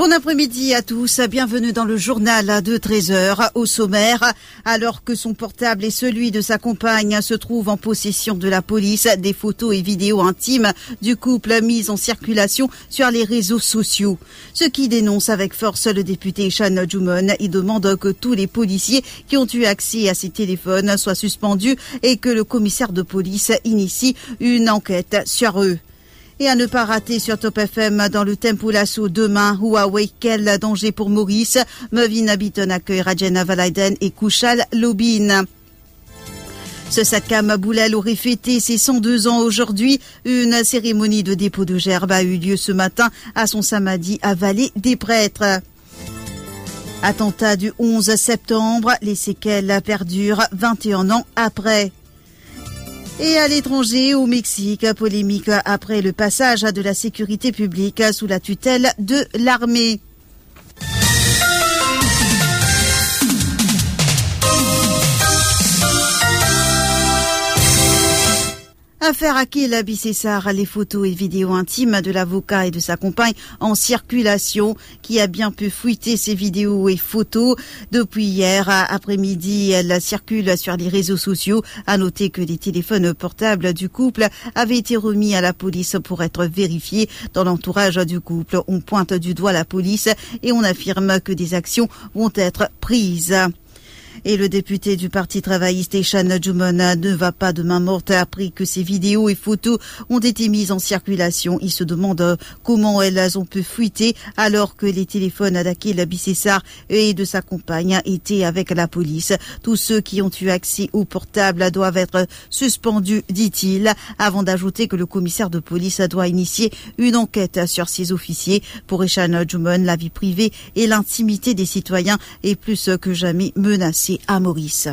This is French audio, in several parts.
Bon après-midi à tous, bienvenue dans le journal de 13h au sommaire. Alors que son portable et celui de sa compagne se trouvent en possession de la police, des photos et vidéos intimes du couple mises en circulation sur les réseaux sociaux. Ce qui dénonce avec force le député Shan Jumon. Il demande que tous les policiers qui ont eu accès à ces téléphones soient suspendus et que le commissaire de police initie une enquête sur eux. Et à ne pas rater sur Top FM dans le Tempo Lasso demain, Huawei, quel danger pour Maurice, Mevin Biton accueille Rajena Valaiden et Kouchal Lobin. Ce Sakam Boulel aurait fêté ses 102 ans aujourd'hui. Une cérémonie de dépôt de gerbe a eu lieu ce matin à son samadhi à Vallée des Prêtres. Attentat du 11 septembre, les séquelles perdurent 21 ans après. Et à l'étranger, au Mexique, polémique après le passage de la sécurité publique sous la tutelle de l'armée. Affaire Akil Abissessar, les photos et vidéos intimes de l'avocat et de sa compagne en circulation, qui a bien pu fuiter ces vidéos et photos? Depuis hier après-midi, elles circulent sur les réseaux sociaux. À noter que les téléphones portables du couple avaient été remis à la police pour être vérifiés. Dans l'entourage du couple, on pointe du doigt la police et on affirme que des actions vont être prises. Et le député du Parti travailliste Eshan Jumona ne va pas de main morte après que ces vidéos et photos ont été mises en circulation. Il se demande comment elles ont pu fuiter alors que les téléphones d'Akil Bissessar et de sa compagne étaient avec la police. Tous ceux qui ont eu accès au portable doivent être suspendus, dit-il, avant d'ajouter que le commissaire de police doit initier une enquête sur ces officiers. Pour Eshan Jumon, la vie privée et l'intimité des citoyens est plus que jamais menacée à Maurice.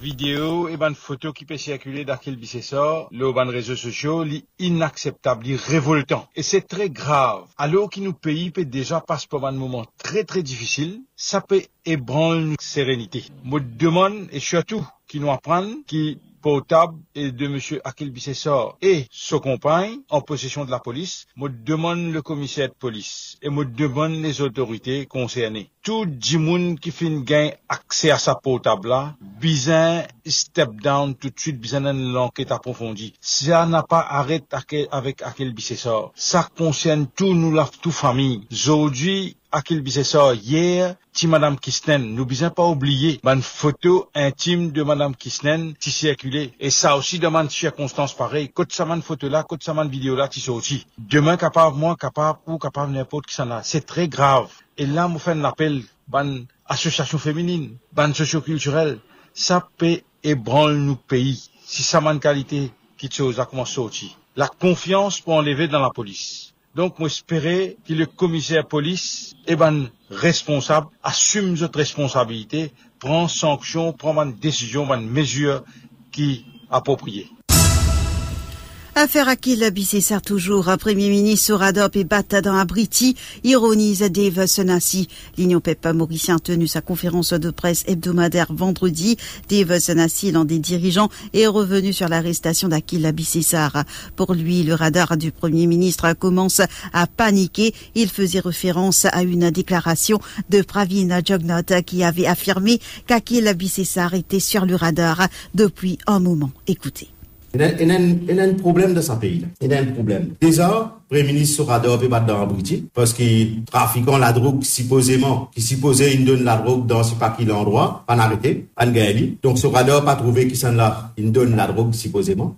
Vidéo et ban photo qui peut circuler d'Akil Bissessor, le ban réseaux sociaux, li inacceptable, li révoltant. Et c'est très grave. Alors que nous pays peut déjà passer par un moment très très difficile, ça peut ébranler notre sérénité. Me demande, et surtout, qui nous apprennent, qui portable et de M. Akil Bissessor et sa compagne en possession de la police, me demande le commissaire de police et me demande les autorités concernées. Tout le qui fait gain accès à sa portable là, besoin step down tout de suite, besoin l'enquête approfondie. Ça n'a pas arrêté avec Akil Bissessor. Ça concerne tout nous, la toute famille. Aujourd'hui, Akil Bissessor, hier, ti Madame Kisnen, nous besoin pas oublier, une photo intime de Madame Kisnen qui circulait. Et ça aussi demande circonstances pareilles. Côte ça man photo là, côte ça man vidéo là, qui aussi. Demain capable, moi capable, ou capable n'importe qui s'en a. C'est très grave. Et là, moi fait un appel, ban association féminine, ban socioculturelle. Ça peut ébranler nos pays. Si ça man qualité, qui chose a commencé aussi. La confiance pour enlever dans la police. Donc, moi, espérais que le commissaire police, eh ben, responsable, assume cette responsabilité, prend sanction, prend une décision, une mesure qui appropriée. Affaire Akil Bissessar toujours. Premier ministre Radop et Bata dans Abriti ironise Dave Senassi. L'Union PEPA mauricien a tenu sa conférence de presse hebdomadaire vendredi. Dave Senassi, l'un des dirigeants, est revenu sur l'arrestation d'Akil Bissessar. Pour lui, le radar du Premier ministre commence à paniquer. Il faisait référence à une déclaration de Pravin Jognot qui avait affirmé qu'Akil Bissessar était sur le radar depuis un moment. Écoutez. Il y, a, un problème dans ce pays. Il y a un problème. Déjà, le Premier ministre sera dehors dans Briti parce qu'il trafique la drogue supposément, qui supposait il donne la drogue dans ce pas qu'il endroit, pas arrêté, en Donc, ce radar pas trouvé qui s'en donne la drogue supposément.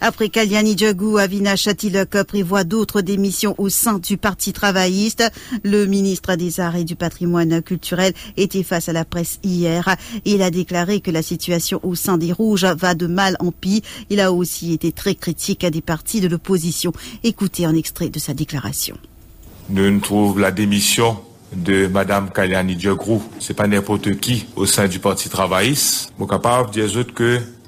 Après Kalyani Djagou, Avina Chatilok prévoit d'autres démissions au sein du Parti travailliste. Le ministre des Arts et du Patrimoine culturel était face à la presse hier. Il a déclaré que la situation au sein des Rouges va de mal en pis. Il a aussi été très critique à des partis de l'opposition. Écoutez un extrait de sa déclaration. Nous trouvons la démission de Madame Kalyani Djagou. C'est pas n'importe qui au sein du Parti travailliste.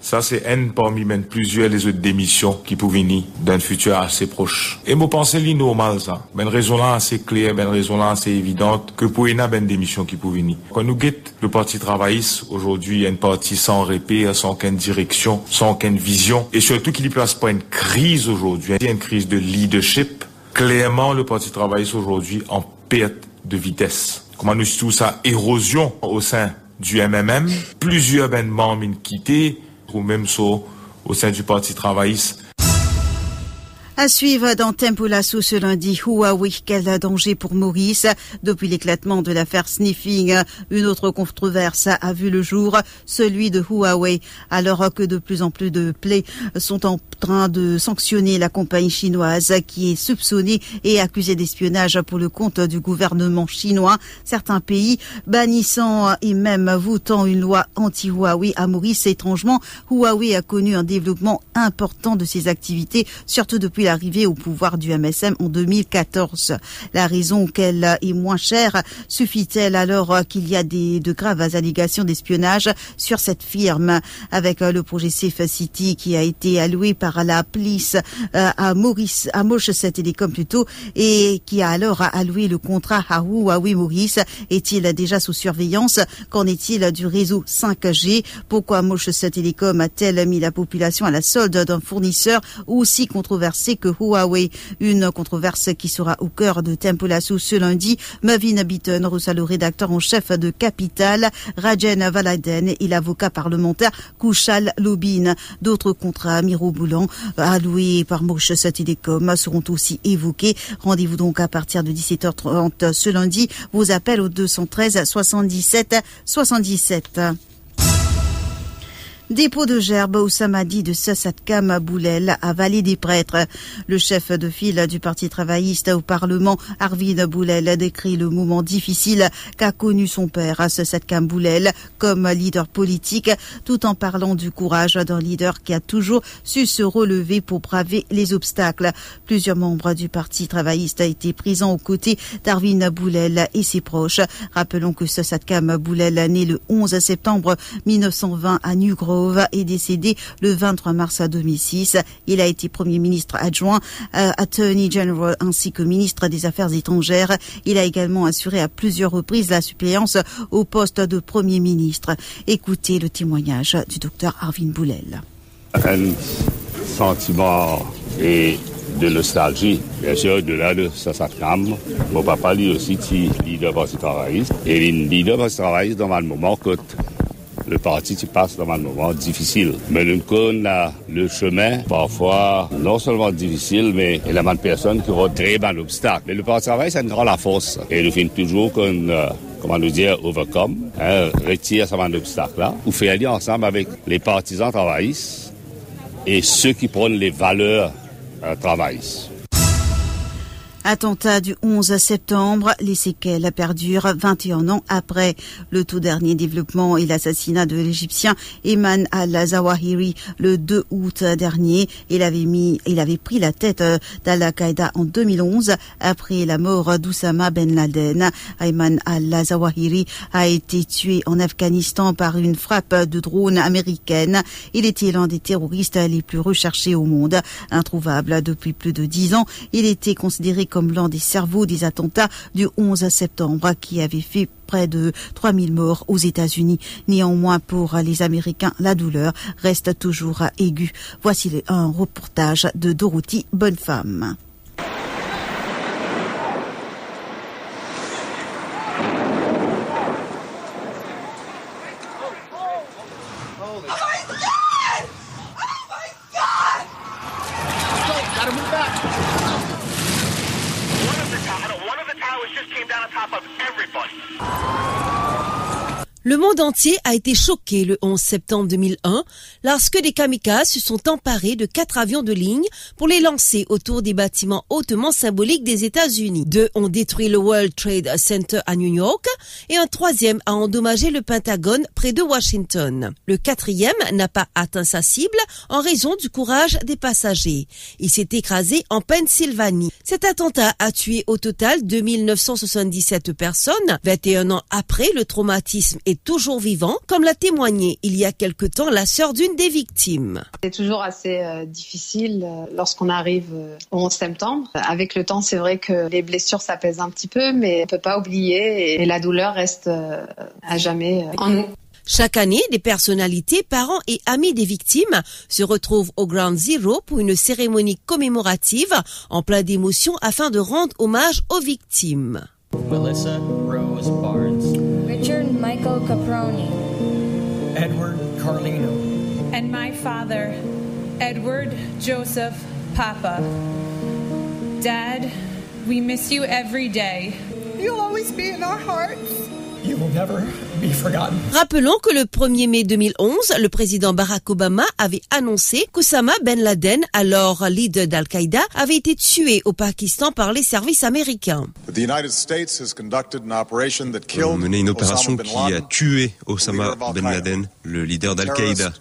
Ça, c'est une parmi même plusieurs les autres démissions qui peuvent venir d'un futur assez proche. Et moi, pensez li normal, ça. Ben, raison là assez claire, ben, raison là assez évidente que pour une ben démission qui peut venir. Quand nous guette le parti travailliste, aujourd'hui, il y a une partie sans répit, sans aucune direction, sans aucune vision. Et surtout qu'il y place pas une crise aujourd'hui. Il y a une crise de leadership. Clairement, le parti travailliste aujourd'hui en perte de vitesse. Comment nous tout ça? Érosion au sein du MMM, plusieurs ben membres quittés, ou même au sein du Parti travailliste à suivre dans Tempo Lasso ce lundi, Huawei, quel danger pour Maurice? Depuis l'éclatement de l'affaire Sniffing, une autre controverse a vu le jour, celui de Huawei, alors que de plus en plus de plaies sont en train de sanctionner la compagnie chinoise qui est soupçonnée et accusée d'espionnage pour le compte du gouvernement chinois. Certains pays bannissant et même votant une loi anti-Huawei à Maurice. Étrangement, Huawei a connu un développement important de ses activités, surtout depuis la arrivée au pouvoir du MSM en 2014. La raison qu'elle est moins chère suffit-elle alors qu'il y a des, de graves allégations d'espionnage sur cette firme? Avec le projet Safe City qui a été alloué par la police euh, à Maurice, à Moche Télécom plutôt, et qui a alors alloué le contrat à Huawei Maurice. Est-il déjà sous surveillance? Qu'en est-il du réseau 5G? Pourquoi Moche Télécom a-t-elle mis la population à la solde d'un fournisseur aussi controversé que Huawei. Une controverse qui sera au cœur de Tempo ce lundi. Mavin Bitton le rédacteur en chef de Capital, Rajen Valaden et l'avocat parlementaire Kouchal Lobin. D'autres contrats miroboulants alloués par Moshe Télécom seront aussi évoqués. Rendez-vous donc à partir de 17h30 ce lundi. Vos appels au 213 77 77. Dépôt de gerbe au samedi de Sassatkam Boulel à Vallée des Prêtres. Le chef de file du Parti travailliste au Parlement, Arvid Boulel, décrit le moment difficile qu'a connu son père, Sassatkam Boulel, comme leader politique, tout en parlant du courage d'un leader qui a toujours su se relever pour braver les obstacles. Plusieurs membres du Parti travailliste ont été présents aux côtés d'Arvin Boulel et ses proches. Rappelons que Sassatkam Boulel, né le 11 septembre 1920 à Nugro, est décédé le 23 mars 2006. Il a été Premier ministre adjoint, euh, Attorney General ainsi que ministre des Affaires étrangères. Il a également assuré à plusieurs reprises la suppléance au poste de Premier ministre. Écoutez le témoignage du docteur Arvin Boulel. Un sentiment et de nostalgie, bien sûr, de là de Sassakam. Mon papa, lui aussi, est leader parti travailliste. Et il leader parti travailliste dans un moment que le parti se passe dans un moment difficile. Mais nous connaissons le chemin, parfois non seulement difficile, mais il y a de personnes qui très un obstacle. Mais le parti travail, nous rend la force. Et nous finissons toujours comme, euh, comment nous dire, overcome, hein, retire ce obstacle-là, ou faire aller ensemble avec les partisans travaillistes et ceux qui prennent les valeurs euh, travaillistes. Attentat du 11 septembre, les séquelles perdurent 21 ans après. Le tout dernier développement et l'assassinat de l'Égyptien Eman al-Zawahiri le 2 août dernier. Il avait mis, il avait pris la tête d'Al-Qaïda en 2011 après la mort d'Oussama Ben Laden. Ayman al-Zawahiri a été tué en Afghanistan par une frappe de drone américaine. Il était l'un des terroristes les plus recherchés au monde. Introuvable depuis plus de dix ans, il était considéré comme l'un des cerveaux des attentats du 11 septembre qui avait fait près de 3000 morts aux États-Unis. Néanmoins, pour les Américains, la douleur reste toujours aiguë. Voici un reportage de Dorothy Bonnefemme. just came down on top of Le monde entier a été choqué le 11 septembre 2001 lorsque des kamikazes se sont emparés de quatre avions de ligne pour les lancer autour des bâtiments hautement symboliques des États-Unis. Deux ont détruit le World Trade Center à New York et un troisième a endommagé le Pentagone près de Washington. Le quatrième n'a pas atteint sa cible en raison du courage des passagers. Il s'est écrasé en Pennsylvanie. Cet attentat a tué au total 2977 personnes. 21 ans après, le traumatisme toujours vivant, comme l'a témoigné il y a quelque temps la sœur d'une des victimes. C'est toujours assez euh, difficile euh, lorsqu'on arrive euh, au 11 septembre. Avec le temps, c'est vrai que les blessures s'apaisent un petit peu, mais on peut pas oublier et la douleur reste à jamais en nous. Chaque année, des personnalités, parents et amis des victimes se retrouvent au Ground Zero pour une cérémonie commémorative en plein d'émotions afin de rendre hommage aux victimes. Melissa Rose Barnes. Richard Michael Caproni. Edward Carlino. And my father, Edward Joseph Papa. Dad, we miss you every day. You'll always be in our hearts. You will never be forgotten. Rappelons que le 1er mai 2011, le président Barack Obama avait annoncé qu'Osama Ben Laden, alors leader d'Al-Qaïda, avait été tué au Pakistan par les services américains. On mené une opération qui a tué Osama Ben Laden, le leader d'Al-Qaïda,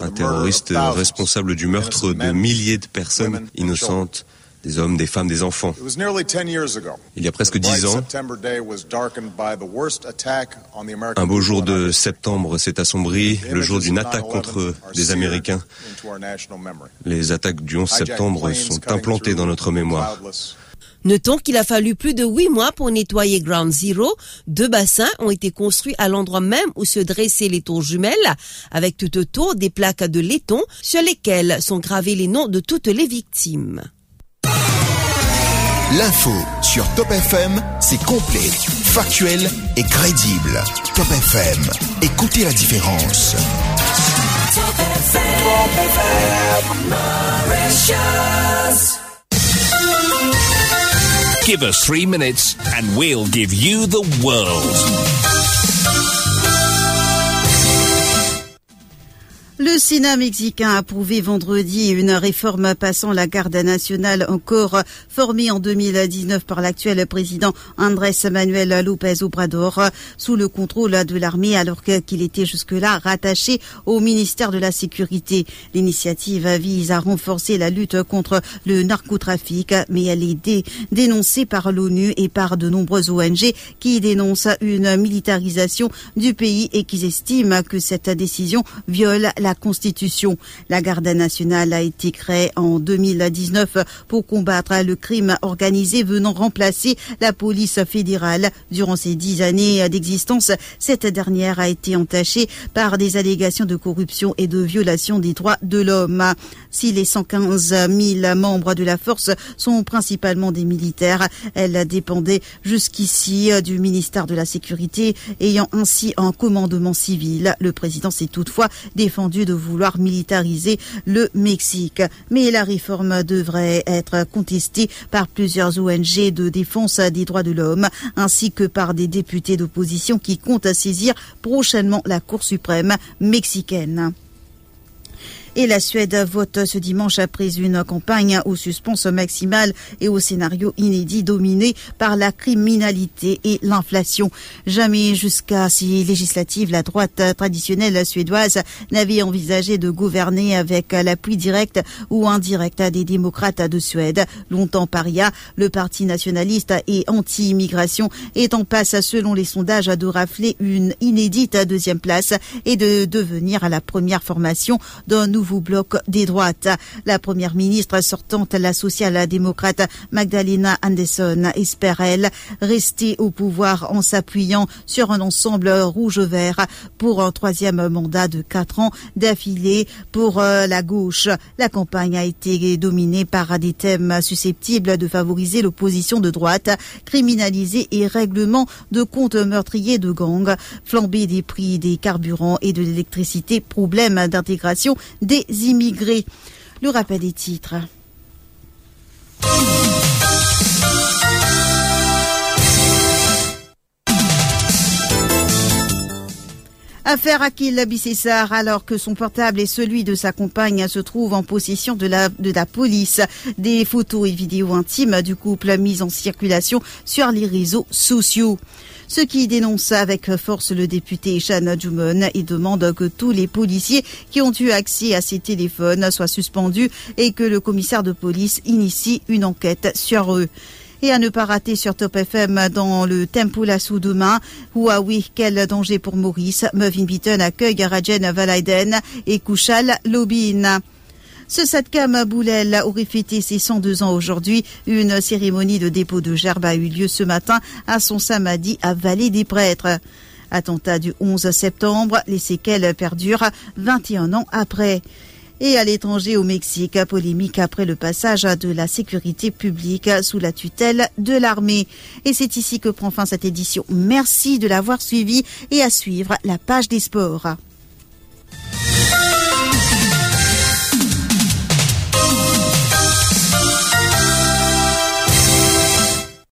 un terroriste responsable du meurtre de milliers de personnes innocentes des hommes, des femmes, des enfants. Il y a presque dix ans, un beau jour de septembre s'est assombri, le jour d'une attaque contre des Américains. Les attaques du 11 septembre sont implantées dans notre mémoire. Notons qu'il a fallu plus de huit mois pour nettoyer Ground Zero. Deux bassins ont été construits à l'endroit même où se dressaient les tours jumelles, avec tout autour des plaques de laiton sur lesquelles sont gravés les noms de toutes les victimes. L'info sur Top FM, c'est complet, factuel et crédible. Top FM, écoutez la différence. Top Give us three minutes and we'll give you the world. Le Sénat mexicain a approuvé vendredi une réforme passant la garde nationale encore formée en 2019 par l'actuel président Andrés Manuel López Obrador sous le contrôle de l'armée alors qu'il était jusque-là rattaché au ministère de la Sécurité. L'initiative vise à renforcer la lutte contre le narcotrafic mais elle est dénoncée par l'ONU et par de nombreuses ONG qui dénoncent une militarisation du pays et qui estiment que cette décision viole la la Constitution. La garde nationale a été créée en 2019 pour combattre le crime organisé venant remplacer la police fédérale. Durant ces dix années d'existence, cette dernière a été entachée par des allégations de corruption et de violation des droits de l'homme. Si les 115 000 membres de la force sont principalement des militaires, elle dépendait jusqu'ici du ministère de la Sécurité, ayant ainsi un commandement civil. Le président s'est toutefois défendu de vouloir militariser le Mexique. Mais la réforme devrait être contestée par plusieurs ONG de défense des droits de l'homme, ainsi que par des députés d'opposition qui comptent saisir prochainement la Cour suprême mexicaine. Et la Suède vote ce dimanche après une campagne au suspense maximal et au scénario inédit dominé par la criminalité et l'inflation. Jamais jusqu'à ces législatives, la droite traditionnelle suédoise n'avait envisagé de gouverner avec l'appui direct ou indirect des démocrates de Suède. Longtemps paria, le parti nationaliste et anti-immigration est en passe, selon les sondages, de rafler une inédite deuxième place et de devenir la première formation d'un nouveau bloc des droites. La première ministre sortante, la social-démocrate Magdalena Anderson, espère, elle, rester au pouvoir en s'appuyant sur un ensemble rouge-vert pour un troisième mandat de quatre ans d'affilée pour euh, la gauche. La campagne a été dominée par des thèmes susceptibles de favoriser l'opposition de droite, criminaliser et règlement de comptes meurtriers de gangs, flamber des prix des carburants et de l'électricité, problème d'intégration des immigrés. Le rappel des titres. Affaire Akil Bicessar alors que son portable et celui de sa compagne se trouvent en possession de la, de la police. Des photos et vidéos intimes du couple mises en circulation sur les réseaux sociaux ce qui dénonce avec force le député Shana Jumon et demande que tous les policiers qui ont eu accès à ces téléphones soient suspendus et que le commissaire de police initie une enquête sur eux. Et à ne pas rater sur Top FM dans le Tempo la demain. Huawei, quel danger pour Maurice? Mevin Beaton accueille Rajen Valaiden et Kouchal Lobin. Ce Sadkam Boulel aurait fêté ses 102 ans aujourd'hui. Une cérémonie de dépôt de gerbe a eu lieu ce matin à son samedi à Vallée des Prêtres. Attentat du 11 septembre, les séquelles perdurent 21 ans après. Et à l'étranger, au Mexique, polémique après le passage de la sécurité publique sous la tutelle de l'armée. Et c'est ici que prend fin cette édition. Merci de l'avoir suivi et à suivre la page des sports.